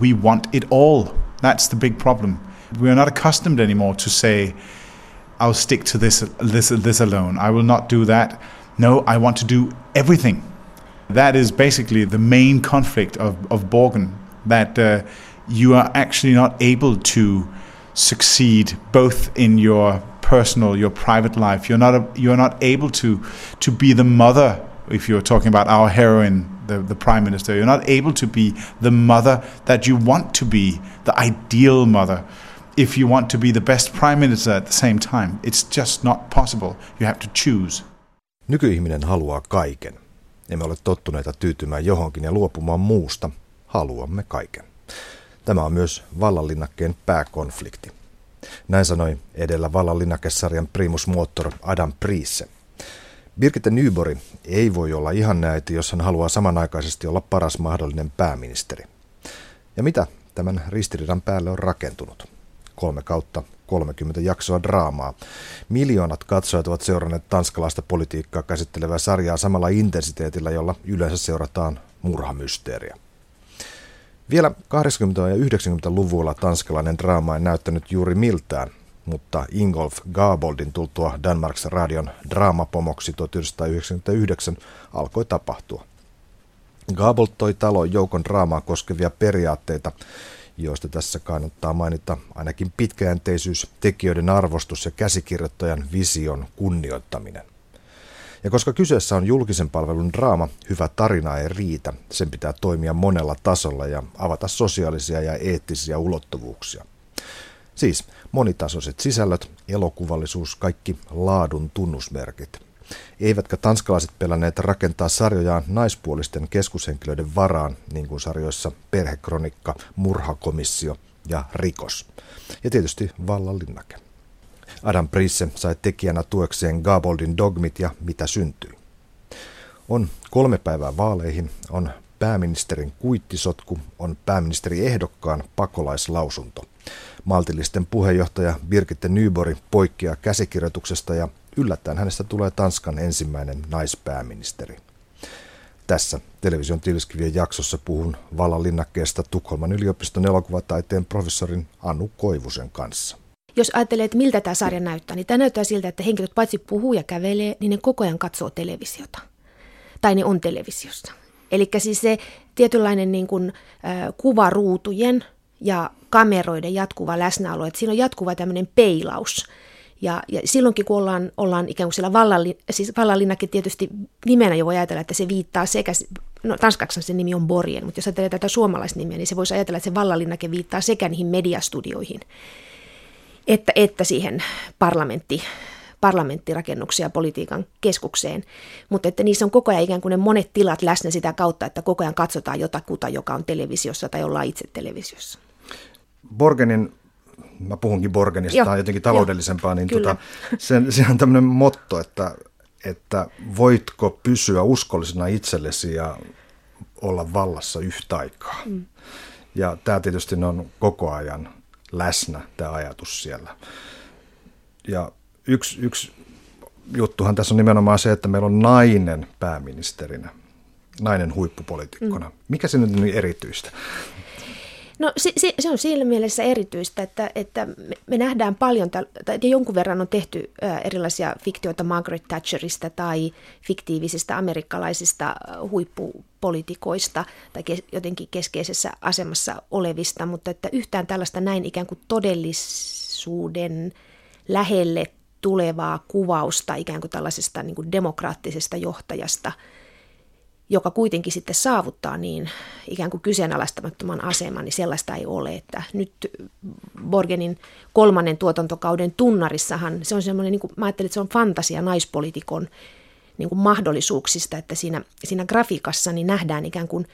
we want it all. That's the big problem. We are not accustomed anymore to say, I'll stick to this, this, this alone. I will not do that. No, I want to do everything. That is basically the main conflict of, of Borgen, that uh, you are actually not able to succeed both in your personal, your private life. You're not, a, you're not able to, to be the mother, if you're talking about our heroine, the, the prime minister. You're not able to be the mother that you want to be, the ideal mother. If you want to be the best prime minister at the same time, it's just not possible. You have to choose. Nykyihminen haluaa kaiken. Emme ole tottuneita tyytymään johonkin ja luopumaan muusta. Haluamme kaiken. Tämä on myös vallanlinnakkeen pääkonflikti. Näin sanoi edellä vallanlinnakesarjan primus motor Adam Priisse. Birgitte Nyborg ei voi olla ihan näitä, jos hän haluaa samanaikaisesti olla paras mahdollinen pääministeri. Ja mitä tämän ristiriidan päälle on rakentunut? Kolme kautta 30 jaksoa draamaa. Miljoonat katsojat ovat seuranneet tanskalaista politiikkaa käsittelevää sarjaa samalla intensiteetillä, jolla yleensä seurataan murhamysteeriä. Vielä 80- ja 90-luvulla tanskalainen draama ei näyttänyt juuri miltään, mutta Ingolf Gaboldin tultua Danmarks radion draamapomoksi 1999 alkoi tapahtua. Gabold toi taloon joukon draamaa koskevia periaatteita, joista tässä kannattaa mainita ainakin pitkäjänteisyys, tekijöiden arvostus ja käsikirjoittajan vision kunnioittaminen. Ja koska kyseessä on julkisen palvelun draama, hyvä tarina ei riitä. Sen pitää toimia monella tasolla ja avata sosiaalisia ja eettisiä ulottuvuuksia. Siis monitasoiset sisällöt, elokuvallisuus, kaikki laadun tunnusmerkit. Eivätkä tanskalaiset pelänneet rakentaa sarjojaan naispuolisten keskushenkilöiden varaan, niin kuin sarjoissa Perhekronikka, Murhakomissio ja Rikos. Ja tietysti Vallanlinnake. Adam Prisse sai tekijänä tuekseen Gaboldin dogmit ja mitä syntyi. On kolme päivää vaaleihin, on pääministerin kuittisotku, on pääministeri ehdokkaan pakolaislausunto. Maltillisten puheenjohtaja Birgitte Nyborg poikkeaa käsikirjoituksesta ja yllättäen hänestä tulee Tanskan ensimmäinen naispääministeri. Tässä television tilskivien jaksossa puhun vallanlinnakkeesta Tukholman yliopiston elokuvataiteen professorin Anu Koivusen kanssa jos ajattelee, että miltä tämä sarja näyttää, niin tämä näyttää siltä, että henkilöt paitsi puhuu ja kävelee, niin ne koko ajan katsoo televisiota. Tai ne on televisiossa. Eli siis se tietynlainen niin kuin, äh, kuvaruutujen ja kameroiden jatkuva läsnäolo, että siinä on jatkuva tämmöinen peilaus. Ja, ja silloinkin, kun ollaan, ollaan ikään kuin siellä vallalli, siis vallallinnakin tietysti nimenä jo voi ajatella, että se viittaa sekä, no tanskaksi sen nimi on Borien, mutta jos ajattelee tätä suomalaisnimiä, niin se voisi ajatella, että se vallallinnake viittaa sekä niihin mediastudioihin, että, että siihen parlamentti, parlamenttirakennuksia ja politiikan keskukseen, mutta että niissä on koko ajan ikään kuin ne monet tilat läsnä sitä kautta, että koko ajan katsotaan jotakuta, joka on televisiossa tai ollaan itse televisiossa. Borgenin, mä puhunkin Borgenista, tämä on jotenkin taloudellisempaa, jo, niin tota, sen, se on tämmöinen motto, että, että voitko pysyä uskollisena itsellesi ja olla vallassa yhtä aikaa. Mm. Ja tämä tietysti on koko ajan läsnä tämä ajatus siellä. Ja yksi, yksi juttuhan tässä on nimenomaan se, että meillä on nainen pääministerinä, nainen huippupolitiikkona. Mm. Mikä se nyt on niin erityistä? No se, se, se on siinä mielessä erityistä, että, että me, nähdään paljon, tai jonkun verran on tehty erilaisia fiktioita Margaret Thatcherista tai fiktiivisistä amerikkalaisista huippupolitikoista tai kes, jotenkin keskeisessä asemassa olevista, mutta että yhtään tällaista näin ikään kuin todellisuuden lähelle tulevaa kuvausta ikään kuin tällaisesta niin kuin demokraattisesta johtajasta – joka kuitenkin sitten saavuttaa niin ikään kuin kyseenalaistamattoman aseman, niin sellaista ei ole. Että nyt Borgenin kolmannen tuotantokauden tunnarissahan se on semmoinen, niin kuin, mä ajattelin, että se on fantasia naispolitiikon niin kuin mahdollisuuksista, että siinä, siinä grafiikassa niin nähdään ikään kuin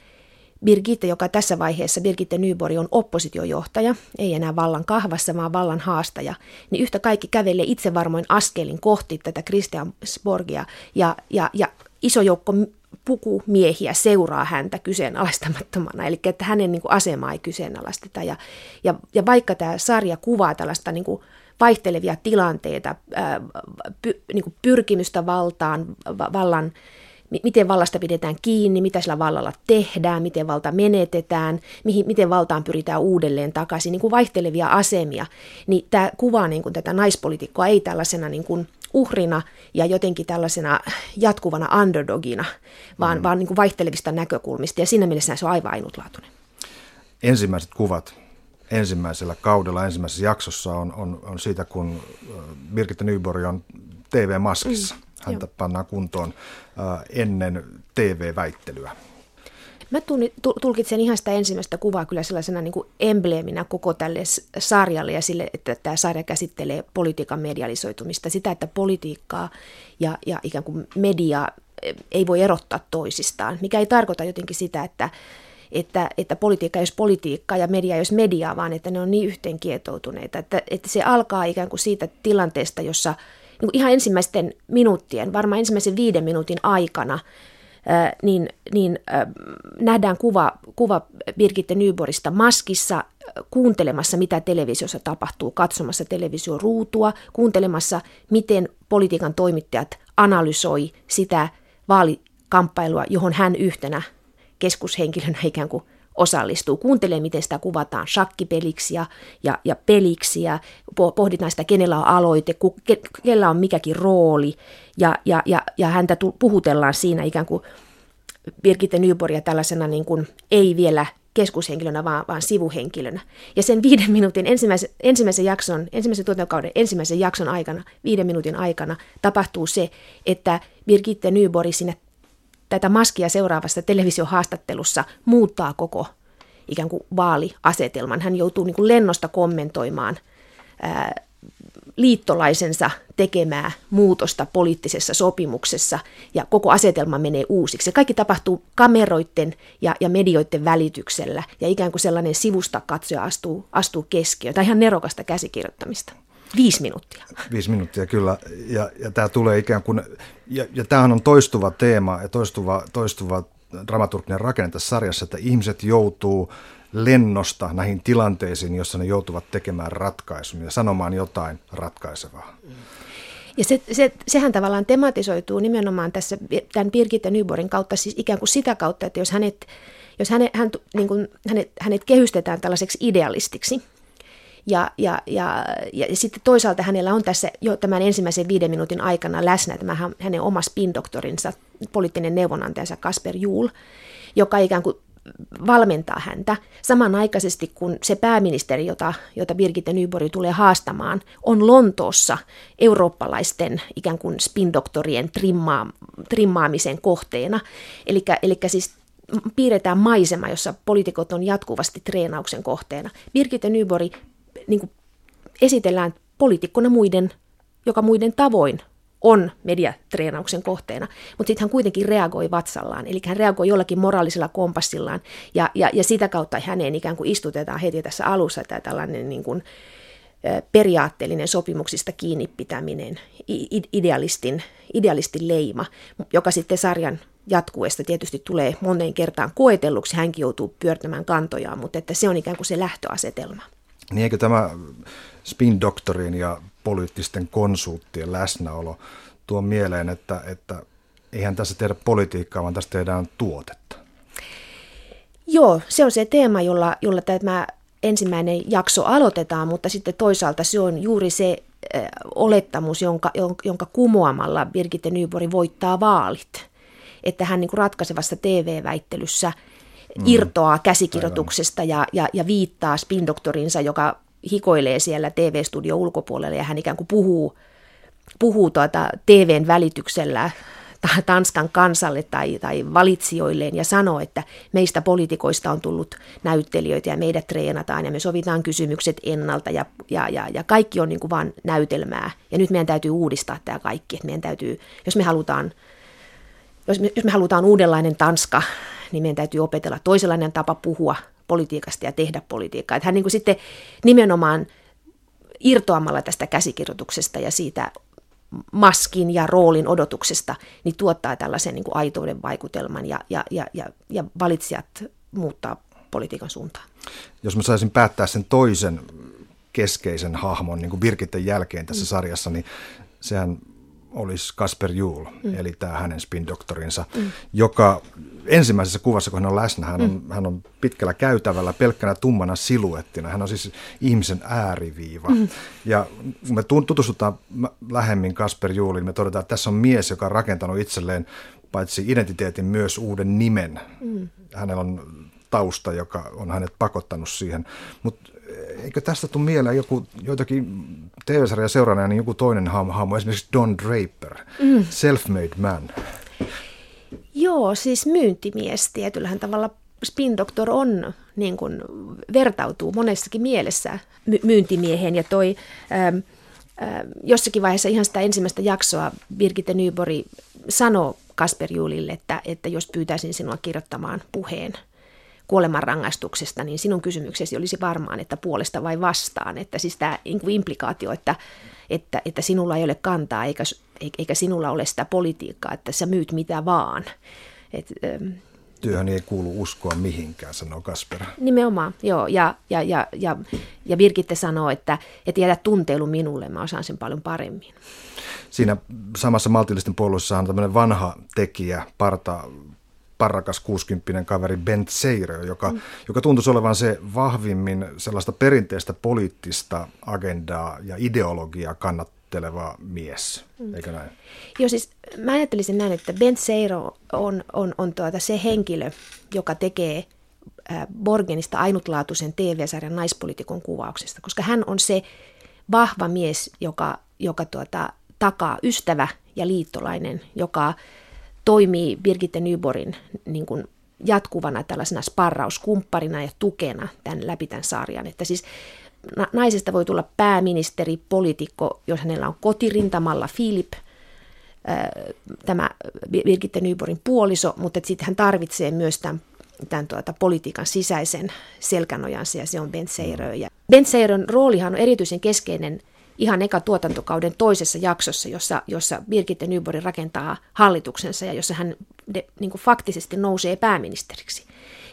Birgitte, joka tässä vaiheessa, Birgitte Nyborg on oppositiojohtaja, ei enää vallan kahvassa, vaan vallan haastaja, niin yhtä kaikki kävelee itsevarmoin askelin kohti tätä Christian Borgia ja, ja, ja iso joukko pukumiehiä seuraa häntä kyseenalaistamattomana, eli että hänen niin kuin, asemaa ei kyseenalaisteta. Ja, ja, ja vaikka tämä sarja kuvaa tällaista niin kuin, vaihtelevia tilanteita, ää, py, niin kuin pyrkimystä valtaan, vallan miten vallasta pidetään kiinni, mitä sillä vallalla tehdään, miten valta menetetään, mihin, miten valtaan pyritään uudelleen takaisin, niin kuin vaihtelevia asemia. Niin tämä kuvaa niin kuin tätä naispolitiikkoa ei tällaisena niin kuin uhrina ja jotenkin tällaisena jatkuvana underdogina, vaan, mm. vaan niin kuin vaihtelevista näkökulmista, ja siinä mielessä se on aivan ainutlaatuinen. Ensimmäiset kuvat ensimmäisellä kaudella, ensimmäisessä jaksossa on, on, on siitä, kun Birgitta Nyborg on TV-maskissa. Mm, Häntä jo. pannaan kuntoon äh, ennen TV-väittelyä. Mä tulkitsen ihan sitä ensimmäistä kuvaa kyllä sellaisena niin kuin embleeminä koko tälle sarjalle ja sille, että tämä sarja käsittelee politiikan medialisoitumista. Sitä, että politiikkaa ja, ja ikään kuin media ei voi erottaa toisistaan, mikä ei tarkoita jotenkin sitä, että, että, että politiikka ei olisi politiikkaa ja media ei olisi mediaa, vaan että ne on niin yhteen kietoutuneita. Että, että se alkaa ikään kuin siitä tilanteesta, jossa niin ihan ensimmäisten minuuttien, varmaan ensimmäisen viiden minuutin aikana, niin, niin nähdään kuva, kuva Birgitte Nyborista maskissa kuuntelemassa, mitä televisiossa tapahtuu, katsomassa televisioruutua, kuuntelemassa, miten politiikan toimittajat analysoi sitä vaalikamppailua, johon hän yhtenä keskushenkilönä ikään kuin osallistuu, kuuntelee, miten sitä kuvataan shakkipeliksi ja, ja, ja peliksi ja pohditaan sitä, kenellä on aloite, ku, ke, kellä on mikäkin rooli ja, ja, ja, ja häntä puhutellaan siinä ikään kuin Birgitte Nyborgia tällaisena niin kuin ei vielä keskushenkilönä, vaan, vaan sivuhenkilönä. Ja sen viiden minuutin ensimmäisen, ensimmäisen jakson, ensimmäisen tuotantokauden ensimmäisen jakson aikana, viiden minuutin aikana, tapahtuu se, että Birgitte Nyborg sinne tätä maskia seuraavassa televisiohaastattelussa muuttaa koko ikään kuin vaaliasetelman. Hän joutuu niin kuin lennosta kommentoimaan ää, liittolaisensa tekemää muutosta poliittisessa sopimuksessa ja koko asetelma menee uusiksi. Se kaikki tapahtuu kameroiden ja, ja medioiden välityksellä ja ikään kuin sellainen sivusta katsoja astuu, astuu keskiöön. Tämä ihan nerokasta käsikirjoittamista. Viisi minuuttia. Viisi minuuttia, kyllä. Ja, ja tämä tulee ikään kuin, ja, ja tämähän on toistuva teema ja toistuva, toistuva dramaturginen rakenne tässä sarjassa, että ihmiset joutuu lennosta näihin tilanteisiin, jossa ne joutuvat tekemään ratkaisun ja sanomaan jotain ratkaisevaa. Ja se, se, sehän tavallaan tematisoituu nimenomaan tässä tämän Birgitte Nyborgin kautta, siis ikään kuin sitä kautta, että jos hänet, jos hänet, hän, niin kuin, hänet, hänet kehystetään tällaiseksi idealistiksi, ja, ja, ja, ja, ja sitten toisaalta hänellä on tässä jo tämän ensimmäisen viiden minuutin aikana läsnä tämä hänen oma spin-doktorinsa, poliittinen neuvonantajansa Kasper Juul, joka ikään kuin valmentaa häntä samanaikaisesti, kun se pääministeri, jota, jota Birgitte Nyborg tulee haastamaan, on Lontoossa eurooppalaisten ikään kuin spin-doktorien trimmaa, trimmaamisen kohteena. Eli siis piirretään maisema, jossa poliitikot on jatkuvasti treenauksen kohteena. Birgitte Nyborg niin kuin esitellään poliitikkona muiden, joka muiden tavoin on mediatreenauksen kohteena, mutta sitten hän kuitenkin reagoi vatsallaan, eli hän reagoi jollakin moraalisella kompassillaan, ja, ja, ja sitä kautta häneen ikään kuin istutetaan heti tässä alussa tämä tällainen niin kuin, periaatteellinen sopimuksista kiinni pitäminen, idealistin, idealistin leima, joka sitten sarjan jatkuessa tietysti tulee moneen kertaan koetelluksi, hänkin joutuu pyörtämään kantojaan, mutta että se on ikään kuin se lähtöasetelma. Niin eikö tämä spin-doktorin ja poliittisten konsulttien läsnäolo tuo mieleen, että, että eihän tässä tehdä politiikkaa, vaan tässä tehdään tuotetta? Joo, se on se teema, jolla, jolla tämä ensimmäinen jakso aloitetaan, mutta sitten toisaalta se on juuri se äh, olettamus, jonka, jonka kumoamalla Birgitte Nyborg voittaa vaalit. Että hän niin ratkaisevassa TV-väittelyssä. Irtoaa käsikirjoituksesta ja, ja, ja viittaa spindoktorinsa, joka hikoilee siellä TV-studio ulkopuolella ja hän ikään kuin puhuu, puhuu tuota TVn välityksellä Tanskan kansalle tai, tai valitsijoilleen ja sanoo, että meistä poliitikoista on tullut näyttelijöitä ja meidät treenataan ja me sovitaan kysymykset ennalta ja, ja, ja, ja kaikki on niin kuin vaan näytelmää. Ja nyt meidän täytyy uudistaa tämä kaikki. Että meidän täytyy, jos me halutaan jos me, jos me halutaan uudenlainen Tanska, niin meidän täytyy opetella toisenlainen tapa puhua politiikasta ja tehdä politiikkaa. Että hän niin kuin sitten nimenomaan irtoamalla tästä käsikirjoituksesta ja siitä maskin ja roolin odotuksesta, niin tuottaa tällaisen niin kuin aitouden vaikutelman ja, ja, ja, ja, ja valitsijat muuttaa politiikan suuntaan. Jos mä saisin päättää sen toisen keskeisen hahmon niin kuin Birgitten jälkeen tässä mm. sarjassa, niin sehän olisi Kasper Juhl, mm. eli tämä hänen spin-doktorinsa, mm. joka ensimmäisessä kuvassa, kun hän on läsnä, hän on, mm. hän on pitkällä käytävällä pelkkänä tummana siluettina. Hän on siis ihmisen ääriviiva. Mm. Ja kun me tutustutaan lähemmin Kasper Juhliin, me todetaan, että tässä on mies, joka on rakentanut itselleen paitsi identiteetin myös uuden nimen. Mm. Hänellä on tausta, joka on hänet pakottanut siihen. Mutta eikö tästä tule mieleen joku, joitakin TV-sarja seuraajana, niin joku toinen hahmo, esimerkiksi Don Draper, mm. self-made man. Joo, siis myyntimies tietyllähän tavalla Spin Doctor on, niin kuin, vertautuu monessakin mielessä my- myyntimieheen ja toi ähm, ähm, jossakin vaiheessa ihan sitä ensimmäistä jaksoa Birgitte Nybori sanoi Kasper Juulille, että, että jos pyytäisin sinua kirjoittamaan puheen – kuolemanrangaistuksesta, niin sinun kysymyksesi olisi varmaan, että puolesta vai vastaan. Että siis tämä niin implikaatio, että, että, että sinulla ei ole kantaa eikä, eikä sinulla ole sitä politiikkaa, että sä myyt mitä vaan. Et, ähm, Työhön ei kuulu uskoa mihinkään, sanoo Kasper. Nimenomaan, joo. Ja, ja, ja, ja, ja Birgitte sanoo, että, että jätä tunteilu minulle, mä osaan sen paljon paremmin. Siinä samassa maltillisten puolueessa on tämmöinen vanha tekijä, parta parrakas 60 kaveri Bent Seirö, joka, mm. joka tuntuisi olevan se vahvimmin sellaista perinteistä poliittista agendaa ja ideologiaa kannatteleva mies, mm. eikö näin? Joo, siis mä ajattelisin näin, että Bent Seiro on, on, on tuota se henkilö, joka tekee Borgenista ainutlaatuisen TV-sarjan naispolitiikon kuvauksesta, koska hän on se vahva mies, joka, joka tuota, takaa ystävä ja liittolainen, joka toimii Birgitte Nyborin niin kuin jatkuvana tällaisena sparrauskumpparina ja tukena tämän läpi tämän sarjan. Että siis naisesta voi tulla pääministeri, poliitikko, jos hänellä on kotirintamalla Philip, tämä Birgitte Nyborin puoliso, mutta sitten hän tarvitsee myös tämän, tämän tuota, politiikan sisäisen selkänojansa ja se on Ben Seirö. Ja Ben Seirön roolihan on erityisen keskeinen – ihan eka tuotantokauden toisessa jaksossa, jossa, jossa Birgitte Nyborg rakentaa hallituksensa ja jossa hän de, niin kuin faktisesti nousee pääministeriksi.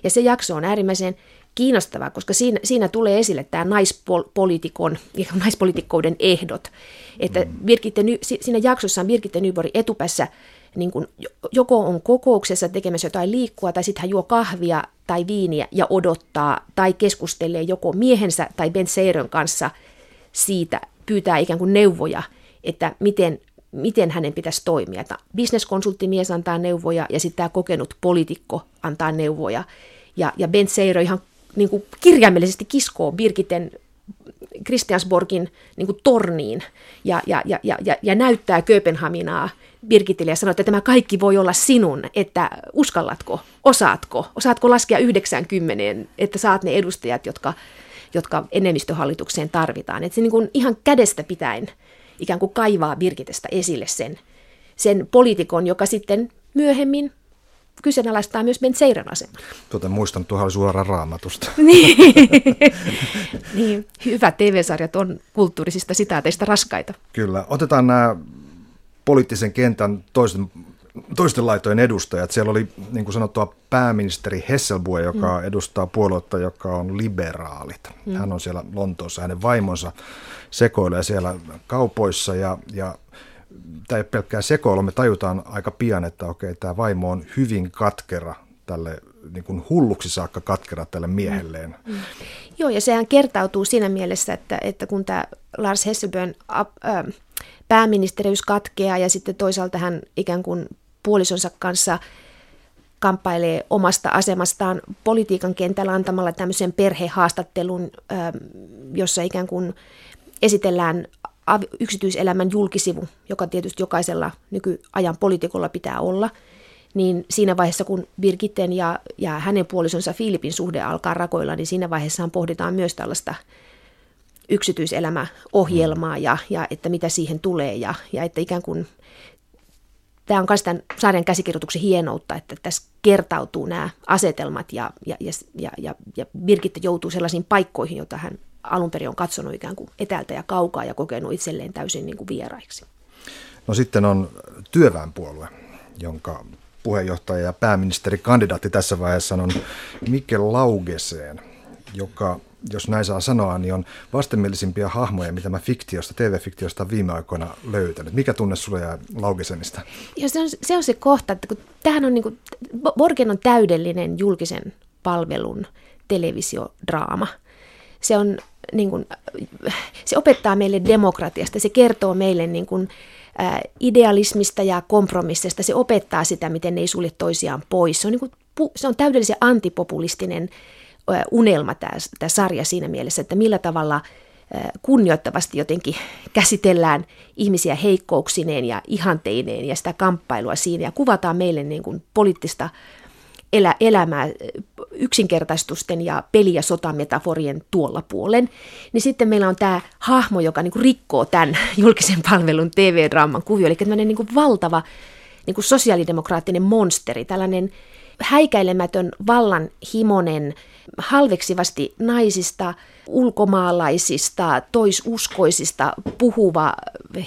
Ja se jakso on äärimmäisen kiinnostavaa, koska siinä, siinä tulee esille tämä naispolitiikon, naispolitiikkouden ehdot. Että mm. Birgitte, siinä jaksossa on Birgitte Nyborg etupäässä niin kuin, joko on kokouksessa tekemässä jotain liikkua, tai sitten hän juo kahvia tai viiniä ja odottaa, tai keskustelee joko miehensä tai Ben Seirön kanssa siitä, pyytää ikään kuin neuvoja, että miten, miten hänen pitäisi toimia. Bisneskonsulttimies antaa neuvoja ja sitten tämä kokenut poliitikko antaa neuvoja. Ja, ja Ben Seiro ihan niin kuin kirjaimellisesti kiskoo Birgitten Christiansborgin niin kuin torniin ja, ja, ja, ja, ja näyttää Kööpenhaminaa Birgitille ja sanoo, että tämä kaikki voi olla sinun, että uskallatko, osaatko, osaatko laskea 90, että saat ne edustajat, jotka jotka enemmistöhallitukseen tarvitaan. Että se niin kuin ihan kädestä pitäen ikään kuin kaivaa Birgitestä esille sen, sen poliitikon, joka sitten myöhemmin kyseenalaistaa myös Ben Seiran aseman. Tuota, muistan, tuohon oli suoraan raamatusta. niin. niin, hyvä TV-sarjat on kulttuurisista sitaateista raskaita. Kyllä. Otetaan nämä poliittisen kentän toisten toisten laitojen edustajat. Siellä oli niin kuin sanottua pääministeri Hesselbue, joka mm. edustaa puoluetta, joka on liberaalit. Mm. Hän on siellä Lontoossa, hänen vaimonsa sekoilee siellä kaupoissa ja, ja tämä ei pelkkää sekoilu, me tajutaan aika pian, että okei, tämä vaimo on hyvin katkera tälle niin kuin hulluksi saakka katkera tälle miehelleen. Mm. Mm. Joo, ja sehän kertautuu siinä mielessä, että, että kun tämä Lars Hesselbön äh, pääministeriys katkeaa ja sitten toisaalta hän ikään kuin puolisonsa kanssa kamppailee omasta asemastaan politiikan kentällä antamalla tämmöisen perhehaastattelun, jossa ikään kuin esitellään yksityiselämän julkisivu, joka tietysti jokaisella nykyajan poliitikolla pitää olla, niin siinä vaiheessa, kun Birgitten ja, ja hänen puolisonsa Filipin suhde alkaa rakoilla, niin siinä vaiheessa pohditaan myös tällaista yksityiselämäohjelmaa ja, ja että mitä siihen tulee ja, ja että ikään kuin tämä on myös tämän sarjan käsikirjoituksen hienoutta, että tässä kertautuu nämä asetelmat ja, ja, ja, ja, ja Birgitte joutuu sellaisiin paikkoihin, joita hän alun perin on katsonut ikään kuin etäältä ja kaukaa ja kokenut itselleen täysin niin kuin vieraiksi. No sitten on työväenpuolue, jonka puheenjohtaja ja pääministerikandidaatti tässä vaiheessa on Mikkel Laugeseen, joka jos näin saa sanoa, niin on vastenmielisimpiä hahmoja, mitä mä fiktiosta, TV-fiktiosta viime aikoina löytänyt. Mikä tunne sulle jää Laugesenista? Ja se on se, on se kohta, että kun tämähän on niin kuin, Borgen on täydellinen julkisen palvelun televisiodraama. Se on niin kuin, se opettaa meille demokratiasta, se kertoo meille niin kuin, idealismista ja kompromissista, se opettaa sitä, miten ne ei sulje toisiaan pois. Se on, niin kuin, se on täydellisen antipopulistinen unelma tämä, tämä sarja siinä mielessä, että millä tavalla kunnioittavasti jotenkin käsitellään ihmisiä heikkouksineen ja ihanteineen ja sitä kamppailua siinä. Ja kuvataan meille niin kuin poliittista elä, elämää yksinkertaistusten ja peli- ja sotametaforien tuolla puolen, niin sitten meillä on tämä hahmo, joka niin kuin rikkoo tämän julkisen palvelun TV-draaman kuvio, eli tämmöinen niin kuin valtava niin kuin sosiaalidemokraattinen monsteri, tällainen häikäilemätön vallanhimonen, halveksivasti naisista, ulkomaalaisista, toisuskoisista puhuva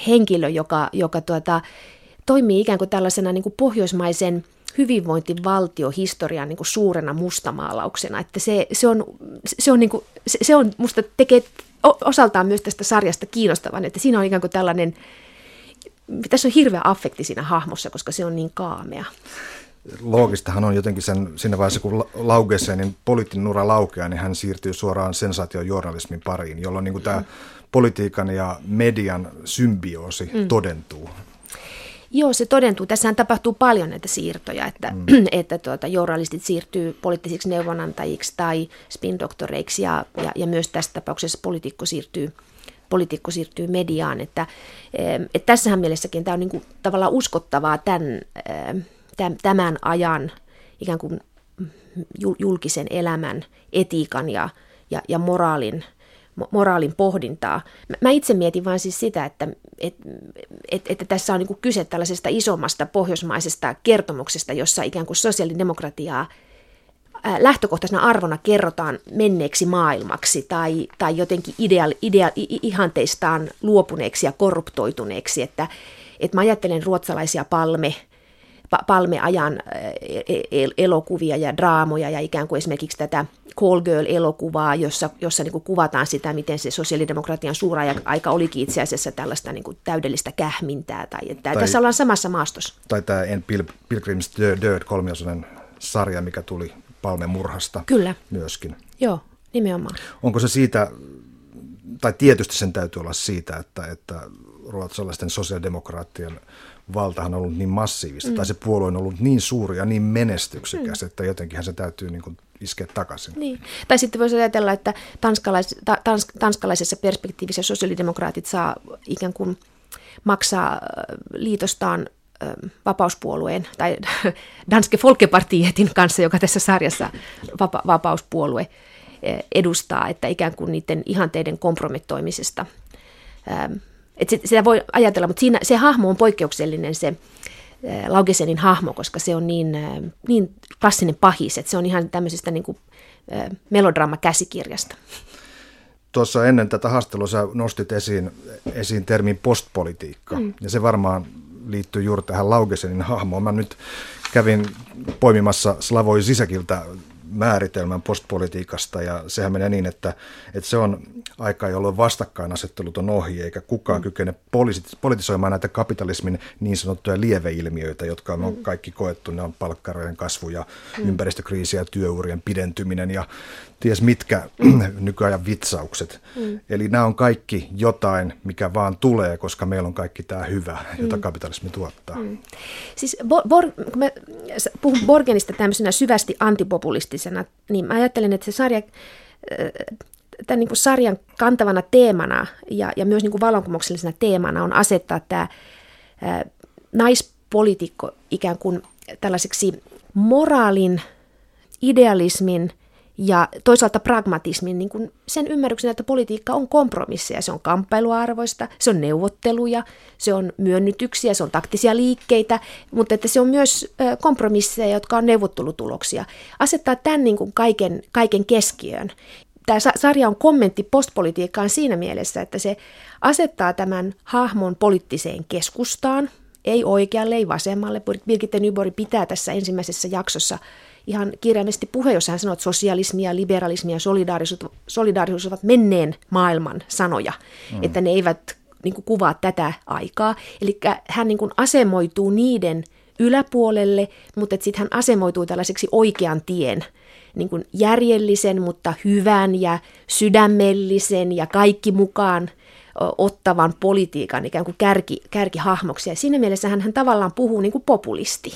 henkilö, joka, joka tuota, toimii ikään kuin tällaisena niin kuin pohjoismaisen hyvinvointivaltiohistorian niin kuin suurena mustamaalauksena. Että se, se, on, se, on, niin kuin, se, se on musta tekee osaltaan myös tästä sarjasta kiinnostavan, että siinä on ikään kuin tällainen, tässä on hirveä affekti siinä hahmossa, koska se on niin kaamea loogistahan on jotenkin sen, siinä vaiheessa, kun laukeeseen, niin poliittinen ura laukeaa, niin hän siirtyy suoraan sensaatiojournalismin pariin, jolloin niin kuin tämä politiikan ja median symbioosi mm. todentuu. Joo, se todentuu. Tässähän tapahtuu paljon näitä siirtoja, että, mm. että tuota, journalistit siirtyy poliittisiksi neuvonantajiksi tai spin-doktoreiksi ja, ja, ja myös tässä tapauksessa poliitikko siirtyy poliitikko siirtyy mediaan. Että, että tässähän mielessäkin tämä on niin kuin tavallaan uskottavaa tämän, tämän ajan ikään kuin julkisen elämän etiikan ja, ja, ja moraalin, moraalin pohdintaa. Mä itse mietin vain siis sitä, että, että, että, että tässä on niin kyse tällaisesta isommasta pohjoismaisesta kertomuksesta, jossa ikään kuin sosiaalidemokratiaa lähtökohtaisena arvona kerrotaan menneeksi maailmaksi tai, tai jotenkin idea, idea, ihanteistaan luopuneeksi ja korruptoituneeksi. Että, että mä ajattelen ruotsalaisia palme, palmeajan e, e, elokuvia ja draamoja ja ikään kuin esimerkiksi tätä Call Girl-elokuvaa, jossa, jossa niin kuin kuvataan sitä, miten se sosiaalidemokratian suura-aika olikin itse asiassa tällaista niin kuin täydellistä kähmintää. Tai, että tai, tässä ollaan samassa maastossa. Tai tämä En Pil- Pilgrim's Dirt kolmiosainen sarja, mikä tuli palmemurhasta Kyllä. myöskin. Joo, nimenomaan. Onko se siitä, tai tietysti sen täytyy olla siitä, että, että ruotsalaisten sosiaalidemokraattien valtahan on ollut niin massiivista, mm. tai se puolue on ollut niin suuri ja niin menestyksekäs, mm. että jotenkinhan se täytyy niin kuin iskeä takaisin. Niin. Tai sitten voisi ajatella, että tanskalais, ta, tans, tanskalaisessa perspektiivissä sosiaalidemokraatit saa ikään kuin maksaa liitostaan vapauspuolueen tai Danske Folkepartietin kanssa, joka tässä sarjassa vapa, vapauspuolue edustaa, että ikään kuin niiden ihanteiden kompromettoimisesta et sitä voi ajatella, mutta siinä se hahmo on poikkeuksellinen se Laugesenin hahmo, koska se on niin, niin klassinen pahis, että se on ihan tämmöisestä niin kuin, melodraama-käsikirjasta. Tuossa ennen tätä haastelua sä nostit esiin, esiin termin postpolitiikka, mm. ja se varmaan liittyy juuri tähän Laugesenin hahmoon. Mä nyt kävin poimimassa Slavoj Sisäkiltä määritelmän postpolitiikasta ja sehän menee niin, että, että se on aika, jolloin vastakkainasettelut on ohi eikä kukaan mm. kykene politisoimaan näitä kapitalismin niin sanottuja lieveilmiöitä, jotka on mm. kaikki koettu. Ne on palkkarojen kasvu ja mm. ympäristökriisi ja työurien pidentyminen ja ties mitkä nykyajan vitsaukset. Mm. Eli nämä on kaikki jotain, mikä vaan tulee, koska meillä on kaikki tämä hyvä, jota mm. kapitalismi tuottaa. Mm. Siis Bor- kun mä puhun Borgenista tämmöisenä syvästi antipopulistisena, niin mä ajattelen, että se sarja, äh, tämän niin kuin sarjan kantavana teemana ja, ja myös niin kuin vallankumouksellisena teemana on asettaa tämä ää, äh, naispolitiikko ikään kuin tällaiseksi moraalin, idealismin – ja toisaalta pragmatismin, niin kuin sen ymmärryksen, että politiikka on kompromisseja, se on kamppailuarvoista, se on neuvotteluja, se on myönnytyksiä, se on taktisia liikkeitä, mutta että se on myös kompromisseja, jotka on neuvottelutuloksia. Asettaa tämän niin kuin kaiken, kaiken keskiöön. Tämä sarja on kommentti postpolitiikkaan siinä mielessä, että se asettaa tämän hahmon poliittiseen keskustaan, ei oikealle, ei vasemmalle. Birgitte Nyborg pitää tässä ensimmäisessä jaksossa ihan kirjaimellisesti puhe, jossa hän sanoo, että sosialismi ja liberalismi ja solidaarisuus, solidaarisuus ovat menneen maailman sanoja, mm. että ne eivät niin kuin, kuvaa tätä aikaa. Eli hän niin kuin, asemoituu niiden yläpuolelle, mutta sitten hän asemoituu tällaiseksi oikean tien, niin kuin järjellisen, mutta hyvän ja sydämellisen ja kaikki mukaan ottavan politiikan ikään kuin kärki, kärkihahmoksi. Ja siinä mielessä hän, hän tavallaan puhuu niin kuin populisti.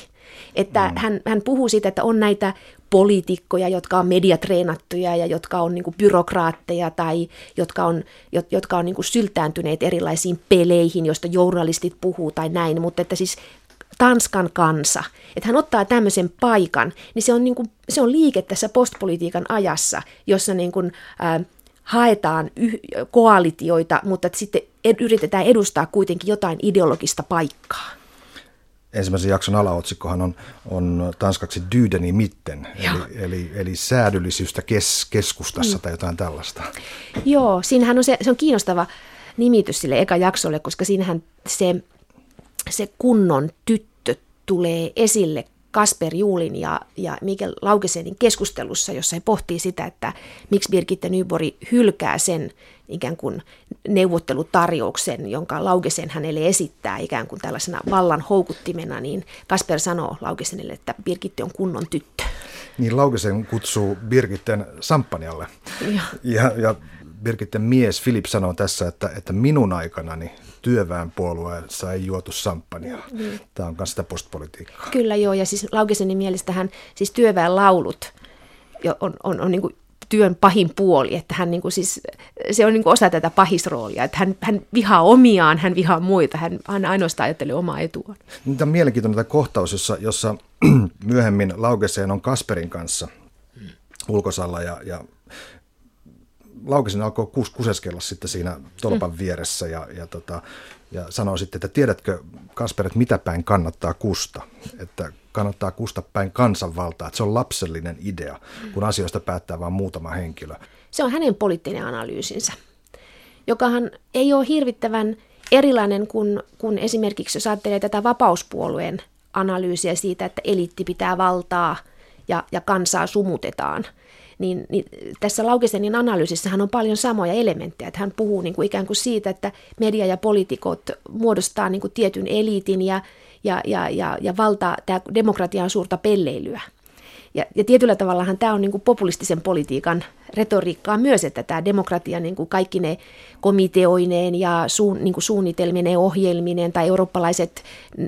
Että mm. hän, hän puhuu siitä, että on näitä poliitikkoja, jotka on mediatreenattuja ja jotka on niin kuin byrokraatteja tai jotka on, jotka on niin kuin syltääntyneet erilaisiin peleihin, joista journalistit puhuu tai näin, mutta että siis Tanskan kansa, että hän ottaa tämmöisen paikan, niin se on, niin kuin, se on liike tässä postpolitiikan ajassa, jossa niin kuin, äh, haetaan yh- koalitioita, mutta sitten ed- yritetään edustaa kuitenkin jotain ideologista paikkaa ensimmäisen jakson alaotsikkohan on, on tanskaksi Dydeni mitten, eli, eli, eli säädyllisyystä kes, keskustassa mm. tai jotain tällaista. Joo, siinähän on se, se on kiinnostava nimitys sille eka jaksolle, koska siinähän se, se kunnon tyttö tulee esille Kasper Juulin ja, ja Mikkel Laukesenin keskustelussa, jossa he pohtii sitä, että miksi Birgitte Nyborg hylkää sen ikään kuin neuvottelutarjouksen, jonka Laukesen hänelle esittää ikään kuin tällaisena vallan houkuttimena, niin Kasper sanoo Laukesenille, että Birgitte on kunnon tyttö. Niin Laukesen kutsuu Birgitten samppanjalle. Ja, ja, ja Birgitten mies Filip sanoo tässä, että, että minun aikanani työväenpuolueessa ei juotu samppania. Mm. Tämä on myös sitä postpolitiikkaa. Kyllä joo, ja siis Laukesenin mielestähän siis työväenlaulut on, on, on niin kuin työn pahin puoli, että hän niin kuin siis, se on niin kuin osa tätä pahisroolia, että hän, hän vihaa omiaan, hän vihaa muita, hän, hän ainoastaan ajattelee omaa etuaan. Tämä on mielenkiintoinen tämä kohtaus, jossa, jossa myöhemmin Laukeseen on Kasperin kanssa ulkosalla ja, ja Laukisen alkoi kus, kuseskella sitten siinä tolpan mm. vieressä ja, ja, tota, ja sanoi sitten, että tiedätkö Kasper, että mitä päin kannattaa kusta, että kannattaa kusta päin kansanvaltaa, että se on lapsellinen idea, kun asioista päättää vain muutama henkilö. Se on hänen poliittinen analyysinsä, jokahan ei ole hirvittävän erilainen kuin, kuin esimerkiksi jos ajattelee tätä vapauspuolueen analyysiä siitä, että eliitti pitää valtaa ja, ja kansaa sumutetaan – niin, niin tässä Laukesenin analyysissähän on paljon samoja elementtejä. Että hän puhuu niin kuin ikään kuin siitä, että media ja poliitikot muodostaa niin kuin tietyn eliitin ja, ja, ja, ja, ja valta, tämä demokratia on suurta pelleilyä. Ja, ja tietyllä tavallahan tämä on niin kuin populistisen politiikan retoriikkaa myös, että tämä demokratia niin kuin kaikki ne komiteoineen ja suun, niin kuin suunnitelminen ohjelminen tai eurooppalaiset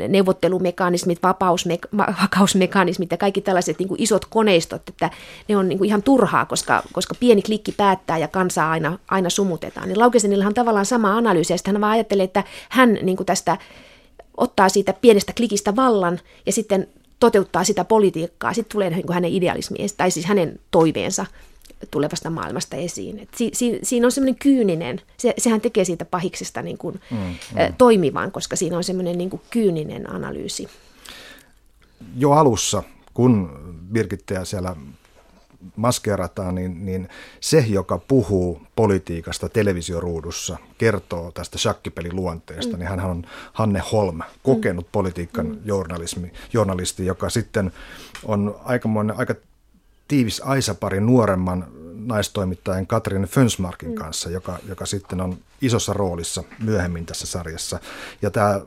neuvottelumekanismit, vapausme- vakausmekanismit ja kaikki tällaiset niin kuin isot koneistot, että ne on niin kuin ihan turhaa, koska, koska pieni klikki päättää ja kansaa aina, aina sumutetaan. Niin Laukesenilla on tavallaan sama analyysi ja sitten hän vaan ajattelee, että hän niin kuin tästä ottaa siitä pienestä klikistä vallan ja sitten toteuttaa sitä politiikkaa. Sitten tulee niin kuin hänen idealismi, tai siis hänen toiveensa tulevasta maailmasta esiin. Et si, si, siinä on semmoinen kyyninen, se, sehän tekee siitä pahiksesta niin kuin, mm, mm. toimivan, koska siinä on semmoinen niin kuin kyyninen analyysi. Jo alussa, kun Birgitte siellä maskeerataan, niin, niin se, joka puhuu politiikasta televisioruudussa, kertoo tästä shakkipelin luonteesta, mm. niin hän on Hanne Holm, kokenut mm. politiikan mm. journalismi, journalisti, joka sitten on aikamoinen, aika tiivis aisapari nuoremman naistoimittajan Katrin Fönsmarkin mm. kanssa, joka, joka sitten on isossa roolissa myöhemmin tässä sarjassa. Ja tämä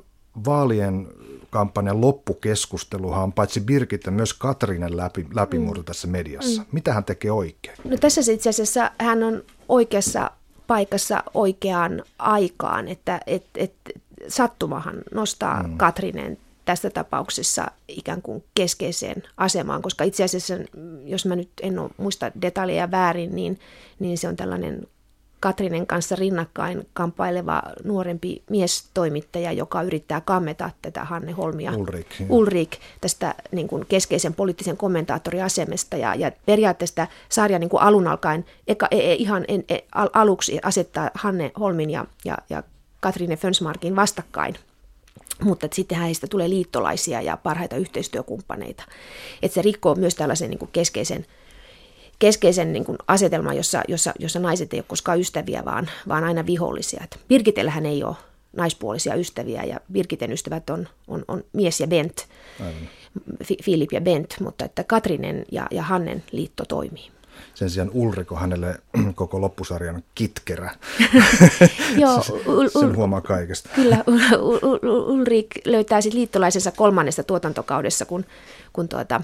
vaalien kampanjan loppukeskusteluhan on paitsi Birgitte myös Katrinen läpi, läpimurto mm. tässä mediassa. Mm. Mitä hän tekee oikein? No tässä itse asiassa hän on oikeassa paikassa oikeaan aikaan, että et, et, sattumahan nostaa mm. Katrinen tässä tapauksessa ikään kuin keskeiseen asemaan, koska itse asiassa, jos mä nyt en muista detaljeja väärin, niin, niin se on tällainen Katrinen kanssa rinnakkain kamppaileva nuorempi miestoimittaja, joka yrittää kammeta tätä Hanne Holmia. Ulrik. Ulrik tästä niin kuin keskeisen poliittisen kommentaattoriasemesta ja, ja periaatteessa sarja niin kuin alun alkaen eka, e, e, ihan en, e, al, aluksi asettaa Hanne Holmin ja, ja, ja Katrine Fönsmarkin vastakkain mutta sitten heistä tulee liittolaisia ja parhaita yhteistyökumppaneita. Että se rikkoo myös tällaisen niin kuin keskeisen keskeisen niin kuin asetelman, jossa, jossa, jossa naiset ei ole koskaan ystäviä, vaan, vaan aina vihollisia. Et Birgitellähän ei ole naispuolisia ystäviä ja Birgiten ystävät on, on, on mies ja Bent, Filip ja Bent, mutta että Katrinen ja, ja Hannen liitto toimii. Sen sijaan Ulriko hänelle koko loppusarjan kitkerä. Joo, ul, Sen huomaa kaikesta. Kyllä, Ulrik löytää sitten liittolaisensa kolmannessa tuotantokaudessa, kun, kun tuota,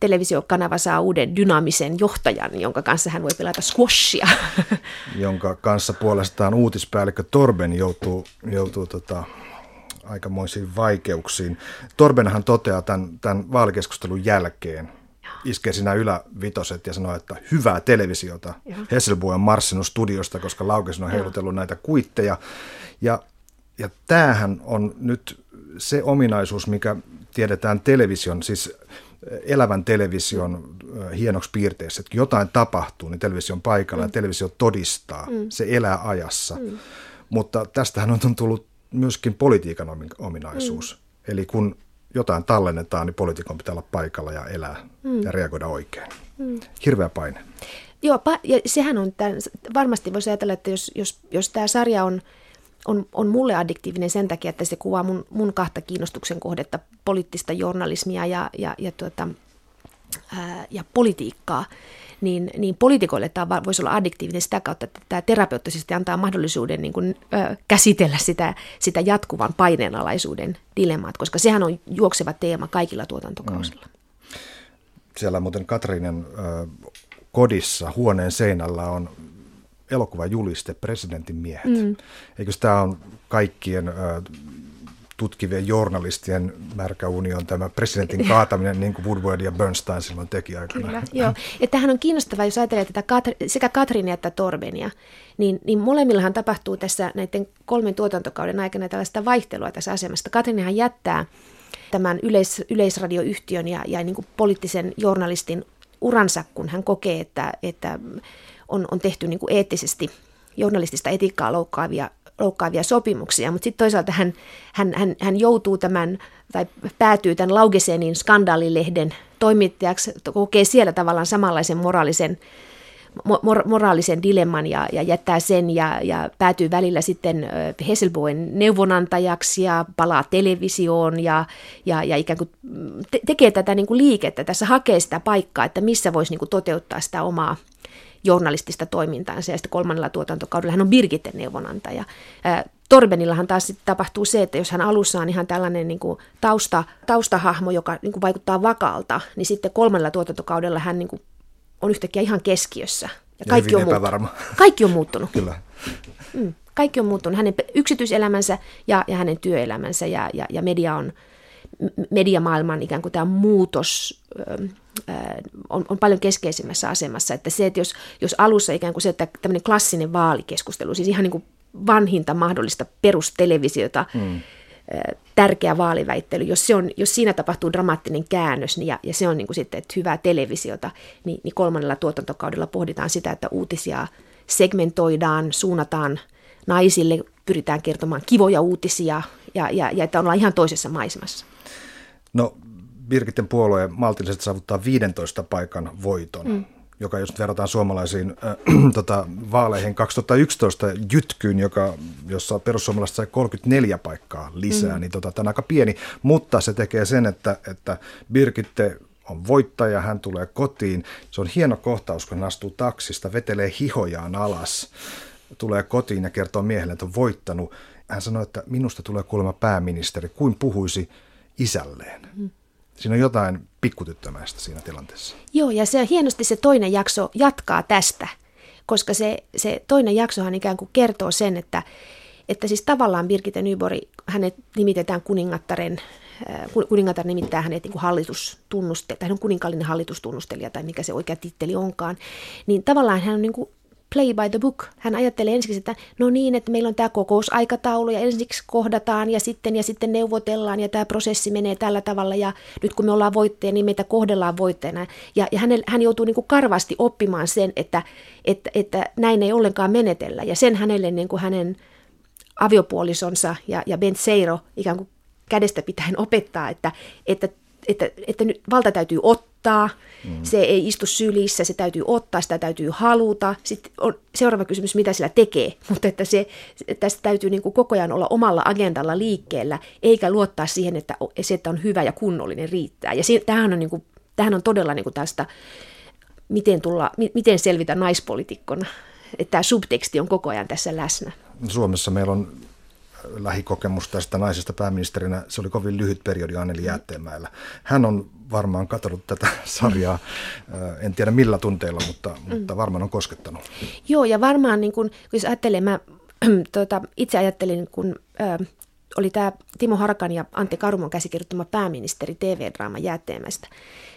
televisiokanava saa uuden dynaamisen johtajan, jonka kanssa hän voi pelata squashia. Jonka kanssa puolestaan uutispäällikkö Torben joutuu, joutuu tota, aikamoisiin vaikeuksiin. Torbenhan toteaa tämän, tämän vaalikeskustelun jälkeen, iskee siinä ylävitoset ja sanoo, että hyvää televisiota. Hesselbu on marssinut studiosta, koska Laukes on heilutellut näitä kuitteja. Ja, ja tämähän on nyt se ominaisuus, mikä tiedetään television, siis elävän television hienoksi piirteessä, että jotain tapahtuu, niin televisio on paikalla mm. ja televisio todistaa, mm. se elää ajassa. Mm. Mutta tästähän on tullut myöskin politiikan ominaisuus. Mm. Eli kun jotain tallennetaan, niin poliitikon pitää olla paikalla ja elää mm. ja reagoida oikein. Mm. Hirveä paine. Joo, ja sehän on, tämän, varmasti voisi ajatella, että jos, jos, jos tämä sarja on, on, on mulle addiktiivinen sen takia, että se kuvaa mun, mun kahta kiinnostuksen kohdetta, poliittista journalismia ja, ja, ja, tuota, ää, ja politiikkaa, niin, niin poliitikoille tämä voisi olla addiktiivinen sitä kautta, että tämä terapeuttisesti antaa mahdollisuuden niin kuin, ö, käsitellä sitä, sitä jatkuvan paineenalaisuuden dilemmaat, koska sehän on juokseva teema kaikilla tuotantokausilla. Mm. Siellä muuten Katriinen ö, kodissa huoneen seinällä on elokuvajuliste Presidentin miehet. Mm. Eikö tämä on kaikkien ö, tutkivien journalistien märkä union tämä presidentin kaataminen, niin kuin Woodward ja Bernstein silloin teki aikana. Kyllä, joo. Ja tämähän on kiinnostavaa, jos ajattelee tätä Katri, sekä Katrinia että Torbenia, niin, niin molemmillahan tapahtuu tässä näiden kolmen tuotantokauden aikana tällaista vaihtelua tässä asemasta. Katrinihan jättää tämän yleis, yleisradioyhtiön ja, ja niin kuin poliittisen journalistin uransa, kun hän kokee, että, että on, on tehty niin kuin eettisesti journalistista etiikkaa loukkaavia loukkaavia sopimuksia, mutta sitten toisaalta hän, hän, hän, hän joutuu tämän, tai päätyy tämän Laugesenin skandaalilehden toimittajaksi, kokee siellä tavallaan samanlaisen moraalisen, mor, moraalisen dilemman ja, ja jättää sen ja, ja päätyy välillä sitten Hesselboen neuvonantajaksi ja palaa televisioon ja, ja, ja ikään kuin te, tekee tätä niin kuin liikettä, tässä hakee sitä paikkaa, että missä voisi niin kuin toteuttaa sitä omaa journalistista toimintaansa ja sitten kolmannella tuotantokaudella hän on Birgitten neuvonantaja. Torbenillahan taas sitten tapahtuu se, että jos hän alussa on ihan tällainen niin kuin tausta, taustahahmo, joka niin kuin vaikuttaa vakaalta, niin sitten kolmannella tuotantokaudella hän niin kuin on yhtäkkiä ihan keskiössä. Ja, kaikki, on muuttunut. kaikki on muuttunut. Kyllä. Mm, kaikki on muuttunut. Hänen yksityiselämänsä ja, ja hänen työelämänsä ja, ja, ja media on, mediamaailman ikään kuin tämä muutos on, on paljon keskeisimmässä asemassa. Että se, että jos, jos alussa ikään kuin se, että tämmöinen klassinen vaalikeskustelu, siis ihan niin kuin vanhinta mahdollista perustelevisiota, mm. tärkeä vaaliväittely, jos, se on, jos siinä tapahtuu dramaattinen käännös niin ja, ja se on niin kuin sitten että hyvää televisiota, niin, niin kolmannella tuotantokaudella pohditaan sitä, että uutisia segmentoidaan, suunnataan naisille, pyritään kertomaan kivoja uutisia ja, ja, ja että ollaan ihan toisessa maisemassa. No Birgitten puolue maltillisesti saavuttaa 15 paikan voiton. Mm joka jos verrataan suomalaisiin äh, tota, vaaleihin 2011 jytkyyn, joka, jossa perussuomalaiset sai 34 paikkaa lisää, mm. niin tota, tämä on aika pieni, mutta se tekee sen, että, että Birgitte on voittaja, hän tulee kotiin. Se on hieno kohtaus, kun hän astuu taksista, vetelee hihojaan alas, tulee kotiin ja kertoo miehelle, että on voittanut. Hän sanoi, että minusta tulee kuulemma pääministeri, kuin puhuisi isälleen. Mm. Siinä on jotain pikkutyttömäistä siinä tilanteessa. Joo, ja se hienosti se toinen jakso jatkaa tästä, koska se, se toinen jaksohan ikään kuin kertoo sen, että, että siis tavallaan Birgitte Nybori, hänet nimitetään kuningattaren, äh, kuningatar nimittää hänet niin hallitustunnustelija, tai hän on kuninkallinen hallitustunnustelija, tai mikä se oikea titteli onkaan, niin tavallaan hän on niin kuin play by the book. Hän ajattelee ensiksi, että no niin, että meillä on tämä kokousaikataulu ja ensiksi kohdataan ja sitten ja sitten neuvotellaan ja tämä prosessi menee tällä tavalla ja nyt kun me ollaan voittajia, niin meitä kohdellaan voittajana. Ja, ja hän, hän joutuu niin kuin karvasti oppimaan sen, että, että, että näin ei ollenkaan menetellä ja sen hänelle niin kuin hänen aviopuolisonsa ja, ja Ben Seiro ikään kuin kädestä pitäen opettaa, että, että, että, että nyt valta täytyy ottaa ottaa, mm. se ei istu sylissä, se täytyy ottaa, sitä täytyy haluta. Sitten on seuraava kysymys, mitä sillä tekee, mutta että se, tästä täytyy niin kuin koko ajan olla omalla agendalla liikkeellä, eikä luottaa siihen, että se, että on hyvä ja kunnollinen riittää. Ja se, tämähän on, niin kuin, tämähän on todella niin kuin tästä, miten, tulla, miten selvitä naispolitiikkona. Että tämä subteksti on koko ajan tässä läsnä. Suomessa meillä on lähikokemus tästä naisesta pääministerinä. Se oli kovin lyhyt periodi Anneli Jäätteenmäellä. Hän on varmaan katsonut tätä sarjaa, en tiedä millä tunteilla, mutta, mutta varmaan on koskettanut. Joo, ja varmaan niin kun, jos ajattelee, mä tuota, itse ajattelin, kun ö, oli tämä Timo Harkan ja Antti Karumon käsikirjoittama pääministeri TV-draama Jäätteenmäestä,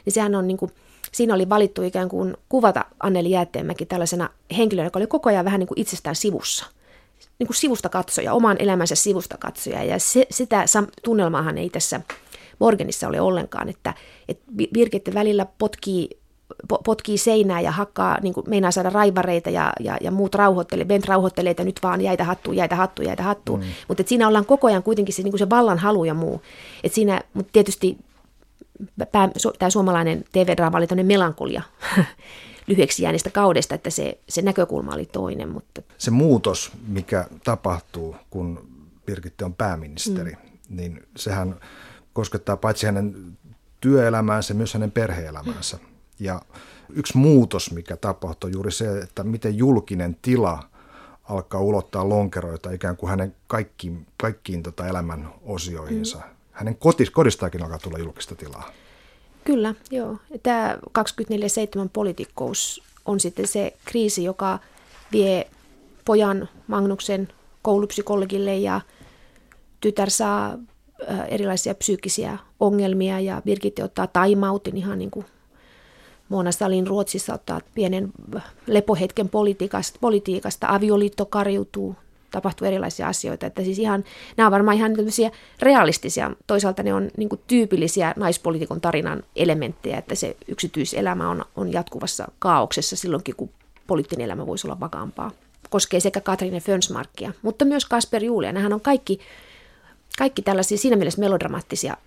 niin sehän on niin kuin, siinä oli valittu ikään kuin kuvata Anneli Jäätteenmäki tällaisena henkilönä, joka oli koko ajan vähän niin kuin itsestään sivussa – niin kuin sivusta katsoja, oman elämänsä sivusta katsoja. Ja se, sitä tunnelmaahan ei tässä Morganissa ole ollenkaan, että, että Birgitte välillä potkii, potkii seinää ja hakkaa, niin kuin meinaa saada raivareita ja, ja, ja muut rauhoittelee, Bent rauhoittelee, että nyt vaan jäitä hattuun, jäitä hattuun, jäitä hattuun. Mm. Mutta siinä ollaan koko ajan kuitenkin se, niin kuin se vallan halu ja muu. Et siinä, mutta tietysti tämä suomalainen TV-draama oli melankolia lyhyeksi jääneestä kaudesta, että se, se näkökulma oli toinen. Mutta... Se muutos, mikä tapahtuu, kun Birgitte on pääministeri, mm. niin sehän koskettaa paitsi hänen työelämäänsä, myös hänen perheelämäänsä. Ja yksi muutos, mikä tapahtuu, juuri se, että miten julkinen tila alkaa ulottaa lonkeroita ikään kuin hänen kaikkiin, kaikkiin tota elämän osioihinsa. Mm. Hänen kotis, kodistaakin alkaa tulla julkista tilaa. Kyllä, joo. Tämä 24-7 politiikkous on sitten se kriisi, joka vie pojan Magnuksen koulupsykologille ja tytär saa erilaisia psyykkisiä ongelmia ja Birgitte ottaa taimautin ihan niin kuin Mona Salin Ruotsissa ottaa pienen lepohetken politiikasta, politiikasta avioliitto karjutuu, tapahtuu erilaisia asioita. Että siis ihan, nämä on varmaan ihan realistisia. Toisaalta ne on niin tyypillisiä naispolitiikon tarinan elementtejä, että se yksityiselämä on, on jatkuvassa kaauksessa silloinkin, kun poliittinen elämä voisi olla vakaampaa. Koskee sekä Katrine Fönsmarkia, mutta myös Kasper Julia. Nämähän on kaikki, kaikki tällaisia siinä mielessä melodramaattisia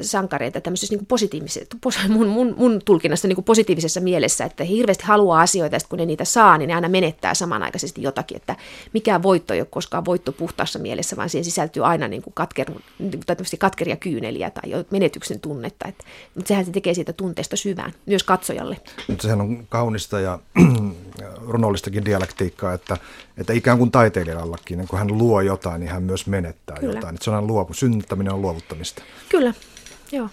sankareita tämmöisessä niin positiivisessa, mun, mun, mun tulkinnassa niin positiivisessa mielessä, että he hirveästi haluaa asioita ja kun ne niitä saa, niin ne aina menettää samanaikaisesti jotakin, että mikään voitto ei ole koskaan voitto puhtaassa mielessä, vaan siihen sisältyy aina niin kuin katker, niin katkeria kyyneliä tai menetyksen tunnetta, että, mutta sehän se tekee siitä tunteesta syvään, myös katsojalle. Mutta sehän on kaunista ja runollistakin dialektiikkaa, että, että ikään kuin taiteilijallakin, niin kun hän luo jotain, niin hän myös menettää Kyllä. jotain. Että se on luovu, synnyttäminen on luovuttamista. Kyllä, Joo.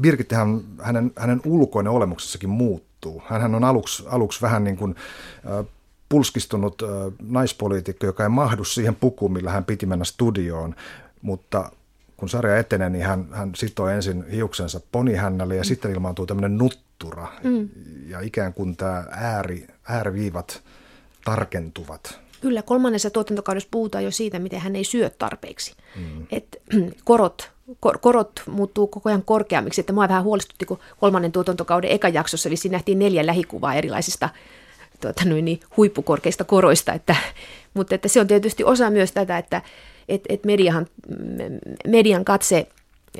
Birgittehän, hänen, hänen ulkoinen olemuksessakin muuttuu. Hän on aluksi, aluksi vähän niin kuin äh, pulskistunut äh, naispoliitikko, joka ei mahdu siihen pukuun, millä hän piti mennä studioon, mutta kun sarja etenee, niin hän, hän sitoo ensin hiuksensa ponihännälle ja mm. sitten ilmaantuu tämmöinen nuttura. Mm. Ja ikään kuin tämä ääri, ääriviivat tarkentuvat. Kyllä, kolmannessa tuotantokaudessa puhutaan jo siitä, miten hän ei syö tarpeeksi. Mm. Et, korot korot muuttuu koko ajan korkeammiksi, että mua vähän huolestutti, kun kolmannen tuotantokauden eka jaksossa vissiin nähtiin neljä lähikuvaa erilaisista tuota, noin niin, huippukorkeista koroista, että, mutta että se on tietysti osa myös tätä, että et, et mediahan, median katse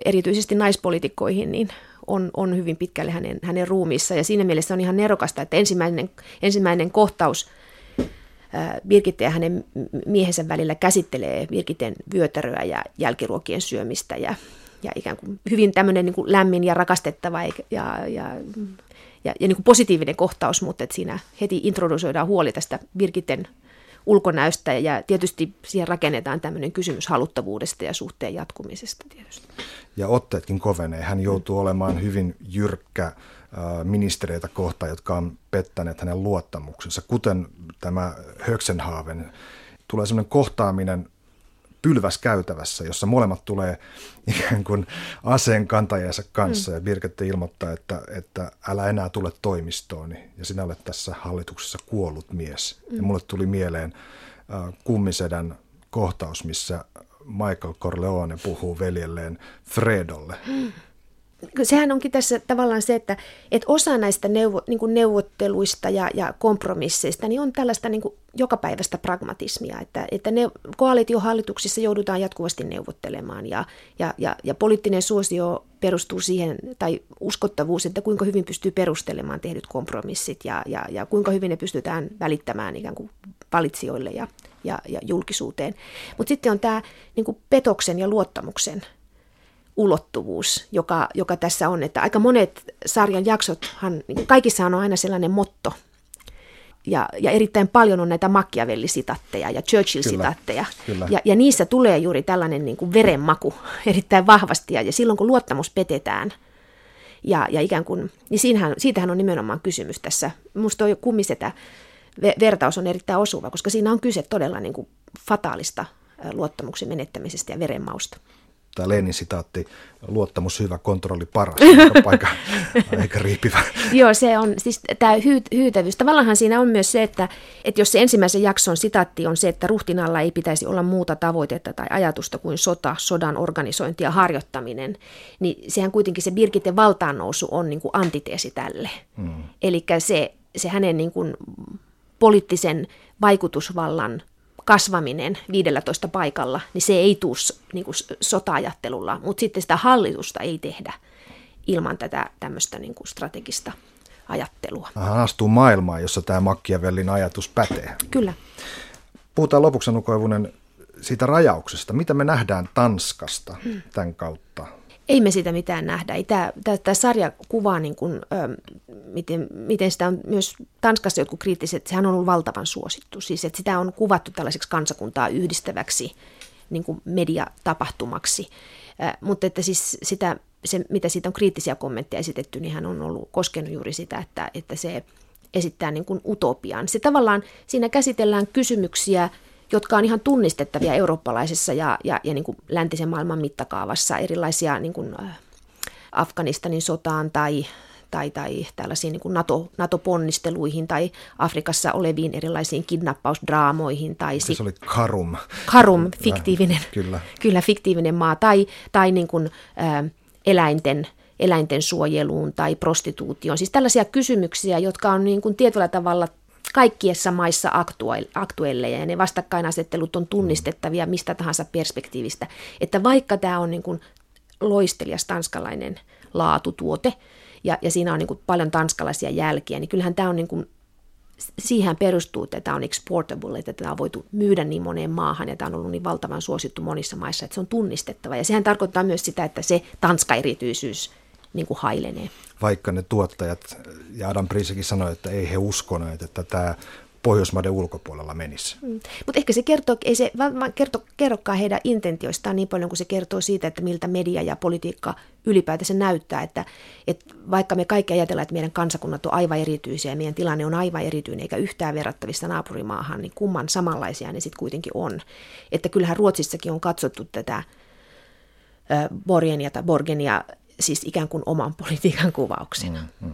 erityisesti naispolitiikkoihin niin on, on hyvin pitkälle hänen, hänen ruumiissa. Ja siinä mielessä on ihan nerokasta, että ensimmäinen, ensimmäinen kohtaus – Birgitte ja hänen miehensä välillä käsittelee Birgitten vyötäröä ja jälkiruokien syömistä ja, ja ikään kuin hyvin tämmöinen niin kuin lämmin ja rakastettava ja, ja, ja, ja niin kuin positiivinen kohtaus, mutta että siinä heti introdusoidaan huoli tästä Birgitten ulkonäöstä ja tietysti siihen rakennetaan tämmöinen kysymys haluttavuudesta ja suhteen jatkumisesta tietysti. Ja otteetkin kovenee. Hän joutuu olemaan hyvin jyrkkä ministereitä kohtaan, jotka on pettäneet hänen luottamuksensa, kuten tämä Höksenhaaven. Tulee sellainen kohtaaminen pylväs käytävässä, jossa molemmat tulee ikään kuin aseen kantajansa kanssa mm. ja Birgette ilmoittaa, että, että älä enää tule toimistoon ja sinä olet tässä hallituksessa kuollut mies. Mm. Ja mulle tuli mieleen äh, kummisedän kohtaus, missä Michael Corleone puhuu veljelleen Fredolle. Mm sehän onkin tässä tavallaan se, että, että osa näistä neuvo, niin kuin neuvotteluista ja, ja kompromisseista niin on tällaista niin kuin jokapäiväistä pragmatismia, että, että ne, koalitiohallituksissa joudutaan jatkuvasti neuvottelemaan ja, ja, ja, ja poliittinen suosio perustuu siihen, tai uskottavuus, että kuinka hyvin pystyy perustelemaan tehdyt kompromissit ja, ja, ja kuinka hyvin ne pystytään välittämään ikään kuin valitsijoille ja, ja, ja julkisuuteen. Mutta sitten on tämä niin petoksen ja luottamuksen ulottuvuus, joka, joka tässä on. Että aika monet sarjan jaksothan, niin kaikissa on aina sellainen motto, ja, ja erittäin paljon on näitä Machiavelli-sitatteja ja Churchill-sitatteja. Kyllä, kyllä. Ja, ja niissä tulee juuri tällainen niin kuin verenmaku erittäin vahvasti. Ja, ja silloin kun luottamus petetään, ja, ja ikään kuin, niin siinähän, siitähän on nimenomaan kysymys tässä. Minusta tuo kummisetä vertaus on erittäin osuva, koska siinä on kyse todella niin kuin fataalista luottamuksen menettämisestä ja verenmausta tämä Lenin sitaatti, luottamus hyvä, kontrolli paras, paikka aika riipivä. Joo, se on siis tämä hyy- hyytävyys. Tavallaan siinä on myös se, että, että jos se ensimmäisen jakson sitaatti on se, että ruhtinalla ei pitäisi olla muuta tavoitetta tai ajatusta kuin sota, sodan organisointi ja harjoittaminen, niin sehän kuitenkin se Birgitten valtaan nousu on niin kuin antiteesi tälle. Hmm. Eli se, se hänen niin kuin poliittisen vaikutusvallan kasvaminen 15 paikalla, niin se ei tule niin kuin sota-ajattelulla, mutta sitten sitä hallitusta ei tehdä ilman tätä tämmöistä niin kuin strategista ajattelua. Hän astuu maailmaan, jossa tämä Machiavellin ajatus pätee. Kyllä. Puhutaan lopuksi Koivunen siitä rajauksesta. Mitä me nähdään Tanskasta hmm. tämän kautta? Ei me sitä mitään nähdä. tämä, tämä, tämä sarja kuvaa, niin kuin, ö, miten, miten sitä on myös Tanskassa jotkut kriittiset, sehän on ollut valtavan suosittu. Siis, että sitä on kuvattu tällaiseksi kansakuntaa yhdistäväksi niin kuin mediatapahtumaksi. Ö, mutta että siis sitä, se, mitä siitä on kriittisiä kommentteja esitetty, niin hän on ollut koskenut juuri sitä, että, että se esittää niin kuin utopian. Se tavallaan, siinä käsitellään kysymyksiä, jotka on ihan tunnistettavia eurooppalaisessa ja, ja, ja niin kuin läntisen maailman mittakaavassa, erilaisia niin kuin äh, Afganistanin sotaan tai, tai, tai tällaisiin niin kuin NATO, NATO-ponnisteluihin tai Afrikassa oleviin erilaisiin kidnappausdraamoihin. Tai se si- oli Karum. Karum, fiktiivinen, kyllä. kyllä fiktiivinen maa, tai, tai niin kuin, ä, eläinten, eläinten suojeluun tai prostituutioon. Siis tällaisia kysymyksiä, jotka on niin kuin tietyllä tavalla kaikkiessa maissa aktuelleja ja ne vastakkainasettelut on tunnistettavia mistä tahansa perspektiivistä. Että vaikka tämä on niin kuin loistelias tanskalainen laatutuote ja, ja siinä on niin kuin paljon tanskalaisia jälkiä, niin kyllähän tämä on niin kuin siihen perustuu, että tämä on exportable, että tämä on voitu myydä niin moneen maahan ja tämä on ollut niin valtavan suosittu monissa maissa, että se on tunnistettava. Ja sehän tarkoittaa myös sitä, että se Tanska-erityisyys niin kuin hailenee. Vaikka ne tuottajat, ja Adam Prisekin sanoi, että ei he uskoneet, että tämä Pohjoismaiden ulkopuolella menisi. Mm. Mutta ehkä se kertoo, ei se kerto, kerrokaan heidän intentioistaan niin paljon kuin se kertoo siitä, että miltä media ja politiikka ylipäätänsä näyttää, että, että vaikka me kaikki ajatellaan, että meidän kansakunnat on aivan erityisiä ja meidän tilanne on aivan erityinen eikä yhtään verrattavista naapurimaahan, niin kumman samanlaisia ne sitten kuitenkin on. Että kyllähän Ruotsissakin on katsottu tätä Borgenia tai Borgenia siis ikään kuin oman politiikan kuvauksena. Mm, mm.